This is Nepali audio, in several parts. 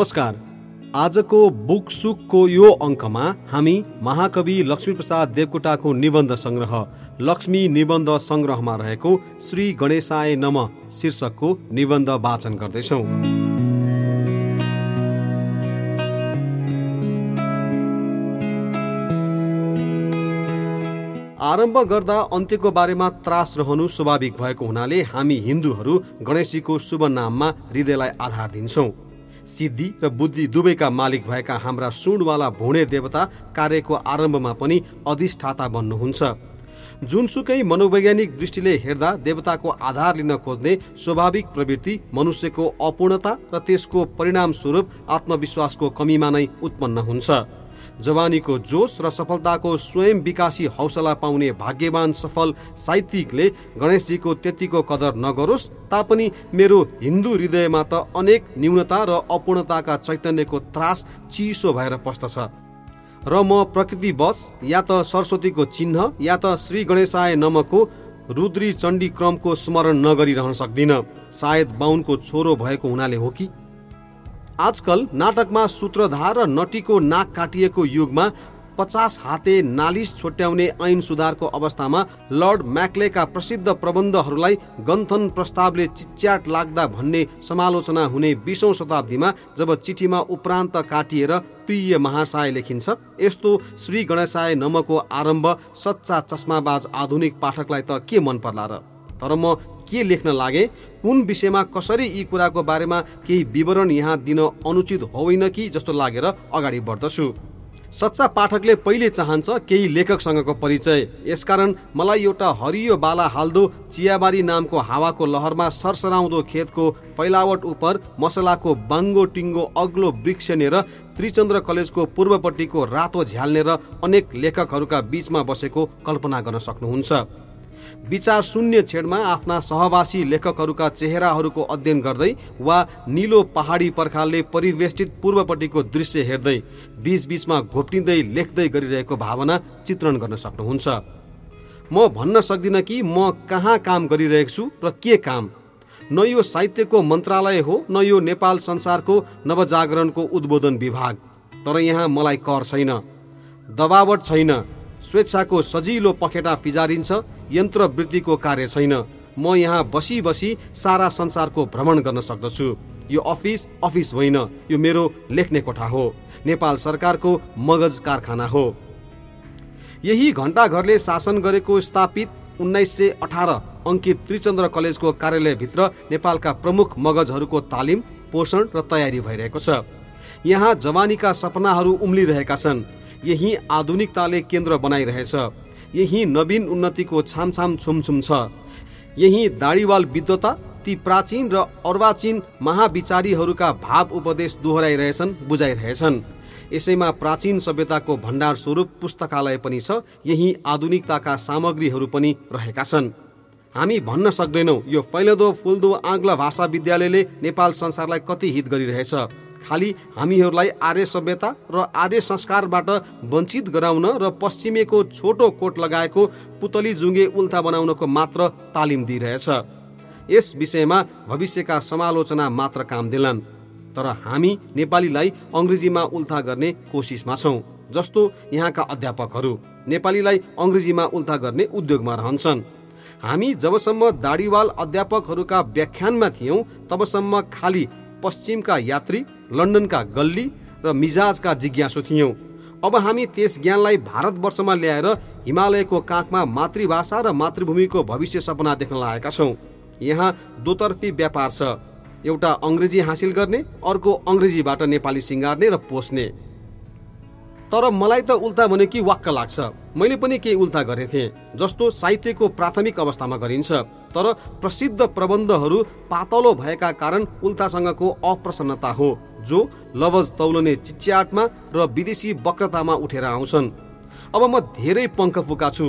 नमस्कार। आजको बुक सुकको यो अङ्कमा हामी महाकवि लक्ष्मीप्रसाद देवकोटाको निबन्ध सङ्ग्रह लक्ष्मी निबन्ध सङ्ग्रहमा रहेको श्री गणेशाय नम शीर्षकको निबन्ध वाचन गर्दैछौँ। आरम्भ गर्दा अन्त्यको बारेमा त्रास रहनु स्वाभाविक भएको हुनाले हामी हिन्दूहरू गणेशजीको शुभ नाममा हृदयलाई आधार दिन्छौँ। सिद्धि र बुद्धि दुवैका मालिक भएका हाम्रा सुणवाला भुणे देवता कार्यको आरम्भमा पनि अधिष्ठाता बन्नुहुन्छ। जुनसुकै मनोवैज्ञानिक दृष्टिले हेर्दा देवताको आधार लिन खोज्ने स्वाभाविक प्रवृत्ति मनुष्यको अपूर्णता र त्यसको परिणामस्वरूप आत्मविश्वासको कमीमा नै उत्पन्न हुन्छ। जवानीको जोस र सफलताको स्वयं विकासी हौसला पाउने भाग्यवान सफल साहित्यिकले गणेशजीको त्यतिको कदर नगरोस् तापनि मेरो हिन्दू हृदयमा त अनेक न्यूनता र अपूर्णताका चैतन्यको त्रास चिसो भएर पस्दछ। र म प्रकृति बस या त सरस्वतीको चिन्ह या त श्री गणेशाय नमको रुद्री चण्डी क्रमको स्मरण नगरिरहन सक्दिनँ। सायद बाहुनको छोरो भएको हुनाले हो कि? आजकल नाटकमा सूत्रधार र नटीको नाक काटिएको युगमा पचास हाते नालिस छोट्याउने ऐन सुधारको अवस्थामा लर्ड म्याक्लेका प्रसिद्ध प्रबन्धहरूलाई गन्थन प्रस्तावले चिच्याट लाग्दा भन्ने समालोचना हुने बिसौँ शताब्दीमा जब चिठीमा उपरान्त काटिएर प्रिय महासाय लेखिन्छ यस्तो श्री गणेशाय नमको आरम्भ सच्चा चस्माबाज आधुनिक पाठकलाई त के मन पर्ला र? तर म के लेख्न लागे कुन विषयमा कसरी यी कुराको बारेमा केही विवरण यहाँ दिन अनुचित होइन कि जस्तो लागेर अगाडि बढ्दछु। सच्चा पाठकले पहिले चाहन्छ केही लेखकसँगको परिचय। यसकारण मलाई एउटा हरियो बाला हाल्दो चियाबारी नामको हावाको लहरमा सरसराउँदो खेतको फैलावट उप मसलाको बाङ्गो टिङ्गो अग्लो वृक्ष र त्रिचन्द्र कलेजको पूर्वपट्टिको रातो झ्याल्ने र अनेक लेखकहरूका बीचमा बसेको कल्पना गर्न सक्नुहुन्छ। विचार शून्य छेडमा आफ्ना सहवासी लेखकहरूका चेहराहरूको अध्ययन गर्दै वा निलो पहाडी पर्खालले परिवेष्टित पूर्वपट्टिको दृश्य हेर्दै बीचबीचमा घोप्टिँदै लेख्दै गरिरहेको भावना चित्रण गर्न सक्नुहुन्छ। म भन्न सक्दिनँ कि म कहाँ काम गरिरहेको छु र के काम? न यो साहित्यको मन्त्रालय हो न यो नेपाल संसारको नवजागरणको उद्बोधन विभाग। तर यहाँ मलाई कर छैन दबावट छैन। स्वेच्छाको सजिलो पखेटा फिजारिन्छ यन्त्रवृत्तिको कार्य छैन। म यहाँ बसी बसी सारा संसारको भ्रमण गर्न सक्दछु। यो अफिस अफिस होइन यो मेरो लेख्ने कोठा हो। नेपाल सरकारको मगज कारखाना हो। यही घन्टाघरले शासन गरेको स्थापित उन्नाइस सय अठार अङ्कित त्रिचन्द्र कलेजको कार्यालयभित्र नेपालका प्रमुख मगजहरूको तालिम पोषण र तयारी भइरहेको छ। यहाँ जवानीका सपनाहरू उम्लिरहेका छन्। यही आधुनिकताले केन्द्र बनाइरहेछ। यही नवीन उन्नतिको छामछाम छुमछुम छ। यही दाडीवाल विद्वता ती प्राचीन र अर्वाचीन महाविचारीहरूका भाव उपदेश दोहोऱ्याइरहेछन् बुझाइरहेछन्। यसैमा प्राचीन सभ्यताको भण्डार स्वरूप पुस्तकालय पनि छ यही आधुनिकताका सामग्रीहरू पनि रहेका छन्। हामी भन्न सक्दैनौँ यो फैलदो फुल्दो आङ्ग्ल भाषा विद्यालयले नेपाल संसारलाई कति हित गरिरहेछ। खालि हामीहरूलाई आर्य सभ्यता र आर्य संस्कारबाट वञ्चित गराउन र पश्चिमेको छोटो कोट लगाएको पुतली जुङ्गे उल्था बनाउनको मात्र तालिम दिइरहेछ। यस विषयमा भविष्यका समालोचना मात्र काम दिलान्। तर हामी नेपालीलाई अङ्ग्रेजीमा उल्था गर्ने कोसिसमा छौँ जस्तो यहाँका अध्यापकहरू नेपालीलाई अङ्ग्रेजीमा उल्था गर्ने उद्योगमा रहन्छन्। हामी जबसम्म दाडीवाल अध्यापकहरूका व्याख्यानमा थियौँ तबसम्म खालि पश्चिमका यात्री लन्डनका गल्ली र मिजाजका जिज्ञासु थियौँ। अब हामी त्यस ज्ञानलाई भारतवर्षमा ल्याएर हिमालयको काखमा मातृभाषा र मातृभूमिको भविष्य सपना देख्न लागेका छौँ। यहाँ दोतर्फी व्यापार छ। एउटा अङ्ग्रेजी हासिल गर्ने अर्को अङ्ग्रेजीबाट नेपाली सिँगार्ने र पोस्ने। तर मलाई त उल्टा भने कि वाक्क लाग्छ। मैले पनि केही उल्टा गरेको जस्तो साहित्यको प्राथमिक अवस्थामा गरिन्छ। तर प्रसिद्ध प्रबन्धहरू पातलो भएका कारण उल्टासँगको अप्रसन्नता हो जो लवज तौलने चिच्याटमा र विदेशी वक्रतामा उठेर आउँछन्। अब म धेरै पङ्ख फुका छु।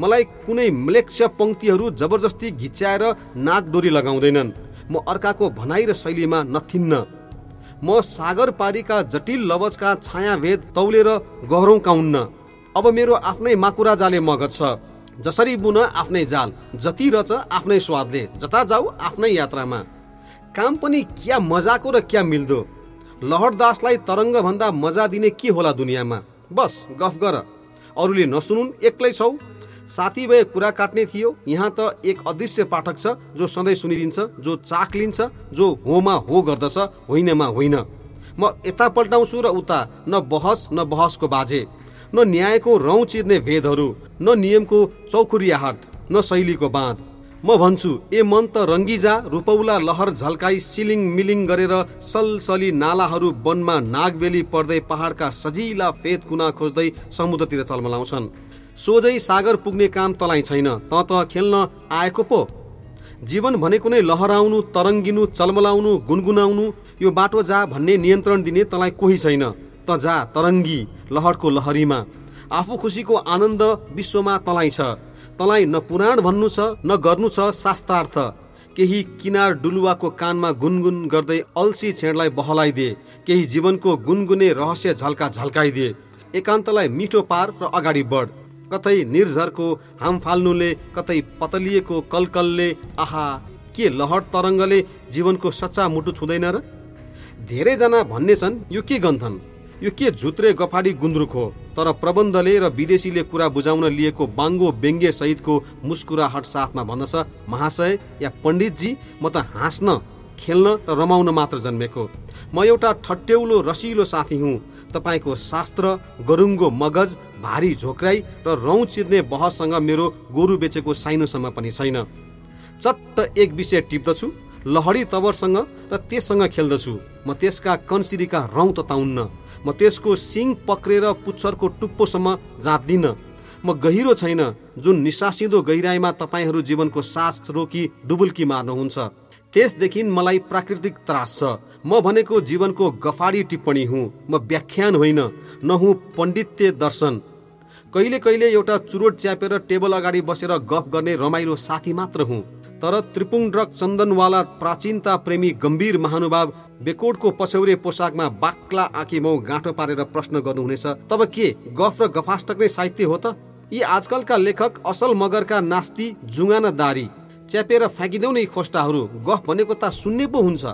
मलाई कुनै म्लेक्ष पङ्क्तिहरू जबरजस्ती घिच्याएर नाकडोरी लगाउँदैनन्। म अर्काको भनाइ र शैलीमा नथिन्न। म सागर पारीका जटिल लवजका छायाभेद तौलेर गह्रौँ अब मेरो आफ्नै माकुरा जाले मगज छ। जसरी बुन आफ्नै जाल जति रच आफ्नै स्वादले जता जाऊ आफ्नै यात्रामा। काम पनि क्या मजाको र क्या मिल्दो। लहरदासलाई तरङ्गभन्दा मजा दिने के होला दुनियाँमा? बस गफ गर। अरूले नसुनुन् एक्लै छौ। साथी भए कुरा काट्ने थियो। यहाँ त एक अदृश्य पाठक छ जो सधैँ सुनिदिन्छ जो चाख लिन्छ जो होमा हो गर्दछ होइनमा होइन। म यता पल्टाउँछु र उता न बहस न बहसको बाजे। न न्यायको रौँ चिर्ने भेदहरू न नियमको चौखुरियाहट न शैलीको बाँध। म भन्छु ए मन त रङ्गिजा रूपौला लहर झल्काई सिलिङ मिलिङ गरेर सलसली नालाहरू वनमा नागबेली पर्दै पहाडका सजिला फेद कुना खोज्दै समुद्रतिर चलमलाउँछन्। सोझै सागर पुग्ने काम तलाई छैन त त खेल्न आएको पो। जीवन भनेको नै लहराउनु तरङ्गिनु चलमलाउनु गुनगुनाउनु यो बाटो जा भन्ने नियन्त्रण दिने तँलाई कोही छैन। त जा तरङ्गी लहरको लहरीमा। आफू खुसीको आनन्द विश्वमा तँलाई छ। तँलाई न पुराण भन्नु छ न गर्नु छ शास्त्रार्थ। केही किनार डुलुवाको कानमा गुनगुन गर्दै अल्सी छेडलाई बहलाइदिए। केही जीवनको गुनगुने रहस्य झल्का झल्काइदिए। एकान्तलाई मिठो पार र अगाडि बढ। कतै निर्झरको हाम फाल्नुले कतै पतलिएको कलकलले आहा के लहर तरङ्गले जीवनको सच्चा मुटु छुँदैन र? धेरैजना भन्ने छन् यो के गन्थन् यो के झुत्रे गफाडी गुन्द्रुक हो? तर प्रबन्धले र विदेशीले कुरा बुझाउन लिएको बाङ्गो व्यङ्ग्य सहितको मुस्कुराहट साथमा भन्दछ महाशय या पण्डितजी म त हाँस्न खेल्न र रमाउन मात्र जन्मेको। म एउटा ठट्यौलो रसिलो साथी हुँ। तपाईँको शास्त्र गरुङ्गो मगज भारी झोक्राई र रौँ चिर्ने बहससँग मेरो गोरु बेचेको साइनोसम्म पनि छैन। चट्ट एक विषय टिप्दछु। लहडी तवरसँग र त्यससँग खेल्दछु। म त्यसका कन्सिरीका रौँ तताउन्न म त्यसको सिङ पक्रेर पुच्छरको टुप्पोसम्म जाँच्दिनँ म गहिरो छैन। जुन निसासिँदो गहिराईमा तपाईँहरू जीवनको सास रोकी डुबुल्की मार्नुहुन्छ। त्यसदेखि मलाई प्राकृतिक त्रास छ। म भनेको जीवनको गफाडी टिप्पणी हुँ। म व्याख्यान होइन। नहुँ पण्डित्य दर्शन। कहिले कहिले एउटा चुरोट च्यापेर टेबल अगाडि बसेर गफ गर्ने रमाइलो साथी मात्र हुँ। तर त्रिपुङ्ड्रक चन्दनवाला प्राचीनता प्रेमी गम्भीर महानुभाव बेकोटको पछौरे पोसाकमा बाक्ला आँखी मौ गाँठो पारेर प्रश्न गर्नुहुनेछ तब के? गफ र गफाष्टक नै साहित्य हो त? यी आजकलका लेखक असल मगरका नास्ती जुङ्गाना दारी च्यापेर फ्याँकिदेऊ नै खोस्टाहरू गफ भनेको त सुन्ने पो हुन्छ।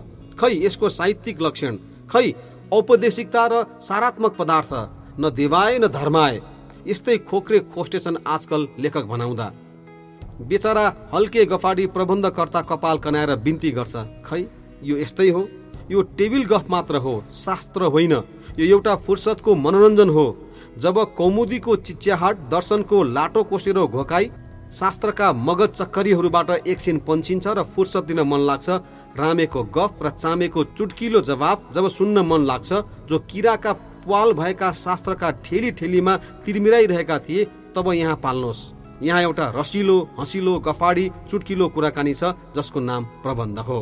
खै यसको साहित्यिक लक्षण? खै औपदेशिकता र सारात्मक पदार्थ? न देवाय न धर्माय। यस्तै खोक्रे खोस्टेछन् आजकल लेखक भनाउँदा। बेचारा हल्के गफाडी प्रबन्धकर्ता कपाल कनाएर बिन्ती गर्छ खै यो यस्तै हो? यो टेबिल गफ मात्र हो शास्त्र होइन। यो एउटा फुर्सदको मनोरञ्जन हो। जब कौमुदीको चिच्याहाट दर्शनको लाटो कोसेरो घोकाई शास्त्रका मगज चक्करीहरूबाट एकछिन पन्छिन्छ र फुर्सद दिन मन लाग्छ रामेको गफ र चामेको चुटकिलो जवाफ जब सुन्न मन लाग्छ जो किराका पाल भएका शास्त्रका ठेली ठेलीमा तिरमिराइरहेका थिए तब यहाँ पाल्नुहोस्। यहाँ एउटा रसिलो हँसिलो गफाडी चुटकिलो कुराकानी छ जसको नाम प्रबन्ध हो।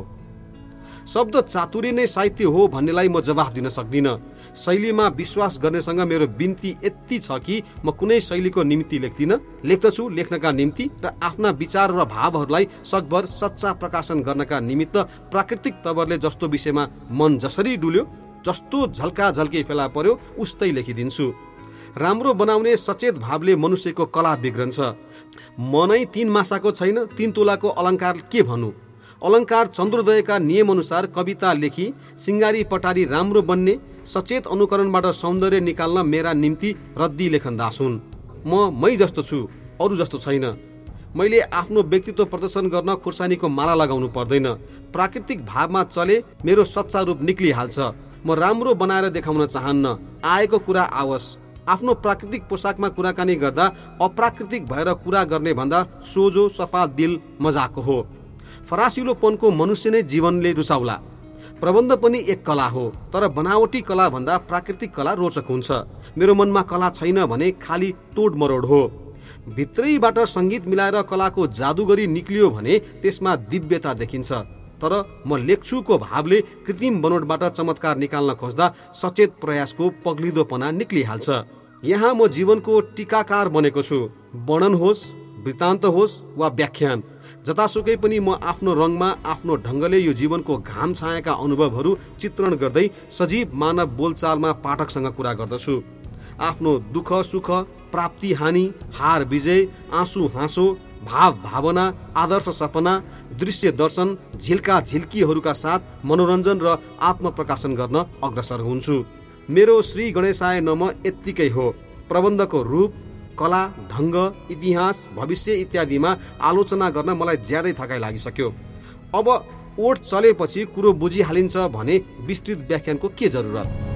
शब्द चातुरी नै साहित्य हो भन्नेलाई म जवाफ दिन सक्दिनँ। शैलीमा विश्वास गर्नेसँग मेरो बिन्ती यति छ कि म कुनै शैलीको निम्ति लेख्दिनँ। लेख्दछु लेख्नका निम्ति र आफ्ना विचार र भावहरूलाई सकभर सच्चा प्रकाशन गर्नका निमित्त प्राकृतिक तवरले जस्तो विषयमा मन जसरी डुल्यो जस्तो झल्का झल्के फेला पर्यो उस्तै लेखिदिन्छु। राम्रो बनाउने सचेत भावले मनुष्यको कला बिग्रन्छ। मनै तिन मासाको छैन तिन तोलाको अलङ्कार के भनौँ अलङ्कार चन्द्रोदयका नियमअनुसार कविता लेखी सिङ्गारी पटारी राम्रो बन्ने सचेत अनुकरणबाट सौन्दर्य निकाल्न मेरा निम्ति रद्दी लेखन दास हुन् म मै जस्तो छु अरू जस्तो छैन। मैले आफ्नो व्यक्तित्व प्रदर्शन गर्न खुर्सानीको माला लगाउनु पर्दैन। प्राकृतिक भावमा चले मेरो सच्चा रूप निक्लिहाल्छ। म राम्रो बनाएर देखाउन चाहन्न। आएको कुरा आवोस्। आफ्नो प्राकृतिक पोसाकमा कुराकानी गर्दा अप्राकृतिक भएर कुरा गर्ने भन्दा सोझो सफा दिल मजाको हो। फरासिलोपनको मनुष्य नै जीवनले रुचाउला। प्रबन्ध पनि एक कला हो तर बनावटी कला भन्दा प्राकृतिक कला रोचक हुन्छ। मेरो मनमा कला छैन भने खालि तोड मरोड हो। भित्रैबाट सङ्गीत मिलाएर कलाको जादुगरी निक्लियो भने त्यसमा दिव्यता देखिन्छ। तर म लेख्छुको भावले कृत्रिम बनोटबाट चमत्कार निकाल्न खोज्दा सचेत प्रयासको पग्लिदोपना निक्लिहाल्छ। यहाँ म जीवनको टिकाकार बनेको छु। वर्णन होस् वृत्तान्त होस् वा व्याख्यान। जतासुकै पनि म आफ्नो रङमा आफ्नो ढङ्गले यो जीवनको घाम छाएका अनुभवहरू चित्रण गर्दै सजीव मानव बोलचालमा पाठकसँग कुरा गर्दछु। आफ्नो दुःख सुख प्राप्ति हानि हार विजय आँसु हाँसो भाव भावना आदर्श सपना दृश्य दर्शन झिल्का झिल्कीहरूका साथ मनोरञ्जन र आत्मप्रकाशन गर्न अग्रसर हुन्छु। मेरो श्री गणेशाय नम यत्तिकै हो। प्रबन्धको रूप कला ढङ्ग इतिहास भविष्य इत्यादिमा आलोचना गर्न मलाई ज्यादै थकाइ लागिसक्यो। अब ओठ चलेपछि कुरो बुझिहालिन्छ भने विस्तृत व्याख्यानको के जरुरत?